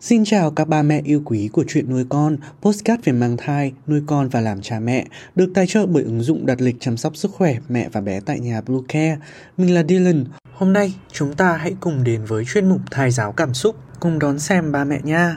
Xin chào các ba mẹ yêu quý của chuyện nuôi con, postcard về mang thai, nuôi con và làm cha mẹ, được tài trợ bởi ứng dụng đặt lịch chăm sóc sức khỏe mẹ và bé tại nhà Blue Care. Mình là Dylan. Hôm nay chúng ta hãy cùng đến với chuyên mục thai giáo cảm xúc, cùng đón xem ba mẹ nha.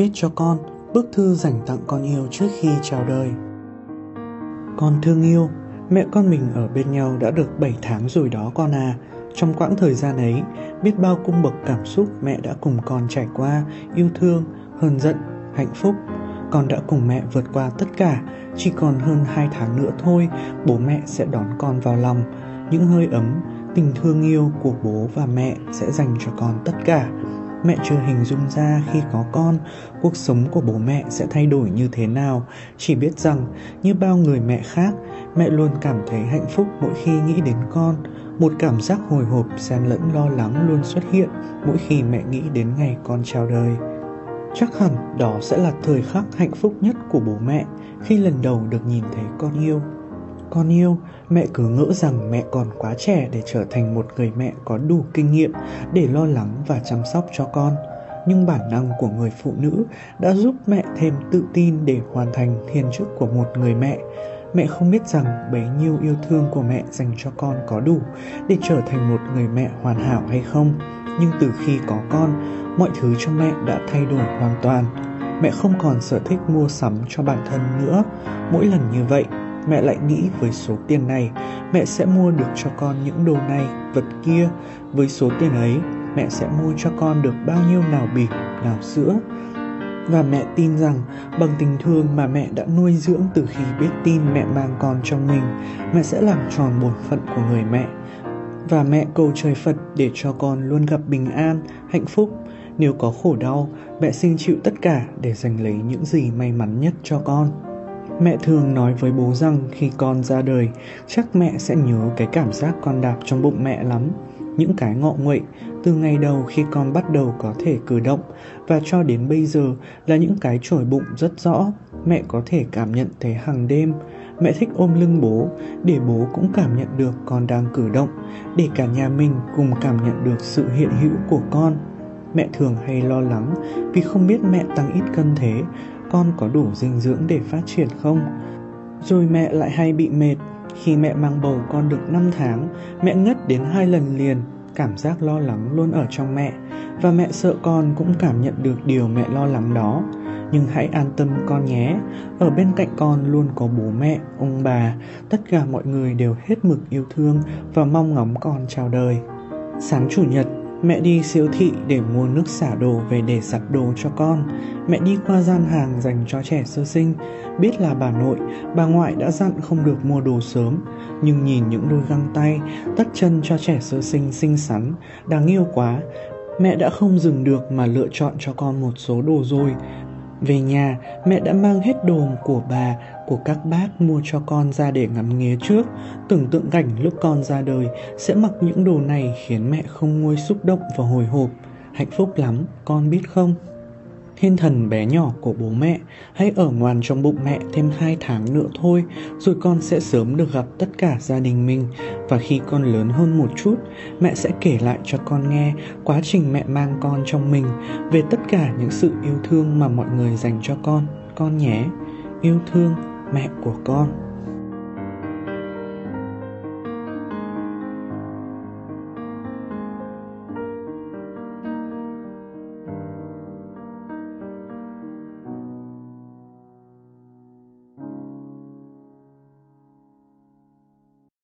Viết cho con bức thư dành tặng con yêu trước khi chào đời. Con thương yêu, mẹ con mình ở bên nhau đã được 7 tháng rồi đó con à. Trong quãng thời gian ấy, biết bao cung bậc cảm xúc mẹ đã cùng con trải qua, yêu thương, hờn giận, hạnh phúc. Con đã cùng mẹ vượt qua tất cả, chỉ còn hơn 2 tháng nữa thôi, bố mẹ sẽ đón con vào lòng. Những hơi ấm, tình thương yêu của bố và mẹ sẽ dành cho con tất cả mẹ chưa hình dung ra khi có con, cuộc sống của bố mẹ sẽ thay đổi như thế nào. Chỉ biết rằng, như bao người mẹ khác, mẹ luôn cảm thấy hạnh phúc mỗi khi nghĩ đến con. Một cảm giác hồi hộp, xen lẫn lo lắng luôn xuất hiện mỗi khi mẹ nghĩ đến ngày con chào đời. Chắc hẳn đó sẽ là thời khắc hạnh phúc nhất của bố mẹ khi lần đầu được nhìn thấy con yêu con yêu, mẹ cứ ngỡ rằng mẹ còn quá trẻ để trở thành một người mẹ có đủ kinh nghiệm để lo lắng và chăm sóc cho con. Nhưng bản năng của người phụ nữ đã giúp mẹ thêm tự tin để hoàn thành thiên chức của một người mẹ. Mẹ không biết rằng bấy nhiêu yêu thương của mẹ dành cho con có đủ để trở thành một người mẹ hoàn hảo hay không. Nhưng từ khi có con, mọi thứ trong mẹ đã thay đổi hoàn toàn. Mẹ không còn sở thích mua sắm cho bản thân nữa. Mỗi lần như vậy, mẹ lại nghĩ với số tiền này, mẹ sẽ mua được cho con những đồ này, vật kia. Với số tiền ấy, mẹ sẽ mua cho con được bao nhiêu nào bỉm nào sữa. Và mẹ tin rằng bằng tình thương mà mẹ đã nuôi dưỡng từ khi biết tin mẹ mang con trong mình, mẹ sẽ làm tròn bổn phận của người mẹ. Và mẹ cầu trời phật để cho con luôn gặp bình an, hạnh phúc. Nếu có khổ đau, mẹ xin chịu tất cả để giành lấy những gì may mắn nhất cho con. Mẹ thường nói với bố rằng khi con ra đời, chắc mẹ sẽ nhớ cái cảm giác con đạp trong bụng mẹ lắm. Những cái ngọ nguậy từ ngày đầu khi con bắt đầu có thể cử động và cho đến bây giờ là những cái trổi bụng rất rõ. Mẹ có thể cảm nhận thấy hàng đêm. Mẹ thích ôm lưng bố để bố cũng cảm nhận được con đang cử động, để cả nhà mình cùng cảm nhận được sự hiện hữu của con. Mẹ thường hay lo lắng vì không biết mẹ tăng ít cân thế con có đủ dinh dưỡng để phát triển không? Rồi mẹ lại hay bị mệt. Khi mẹ mang bầu con được 5 tháng, mẹ ngất đến hai lần liền. Cảm giác lo lắng luôn ở trong mẹ và mẹ sợ con cũng cảm nhận được điều mẹ lo lắng đó. Nhưng hãy an tâm con nhé, ở bên cạnh con luôn có bố mẹ, ông bà, tất cả mọi người đều hết mực yêu thương và mong ngóng con chào đời. Sáng chủ nhật, Mẹ đi siêu thị để mua nước xả đồ về để giặt đồ cho con. Mẹ đi qua gian hàng dành cho trẻ sơ sinh. Biết là bà nội, bà ngoại đã dặn không được mua đồ sớm. Nhưng nhìn những đôi găng tay, tất chân cho trẻ sơ sinh xinh xắn, đáng yêu quá. Mẹ đã không dừng được mà lựa chọn cho con một số đồ rồi. Về nhà, mẹ đã mang hết đồ của bà, của các bác mua cho con ra để ngắm nghía trước. Tưởng tượng cảnh lúc con ra đời sẽ mặc những đồ này khiến mẹ không nguôi xúc động và hồi hộp. Hạnh phúc lắm, con biết không? Thiên thần bé nhỏ của bố mẹ, Hãy ở ngoan trong bụng mẹ thêm 2 tháng nữa thôi, Rồi con sẽ sớm được gặp tất cả gia đình mình. Và khi con lớn hơn một chút, Mẹ sẽ kể lại cho con nghe Quá trình mẹ mang con trong mình Về tất cả những sự yêu thương mà mọi người dành cho con Con nhé. Yêu thương mẹ của con.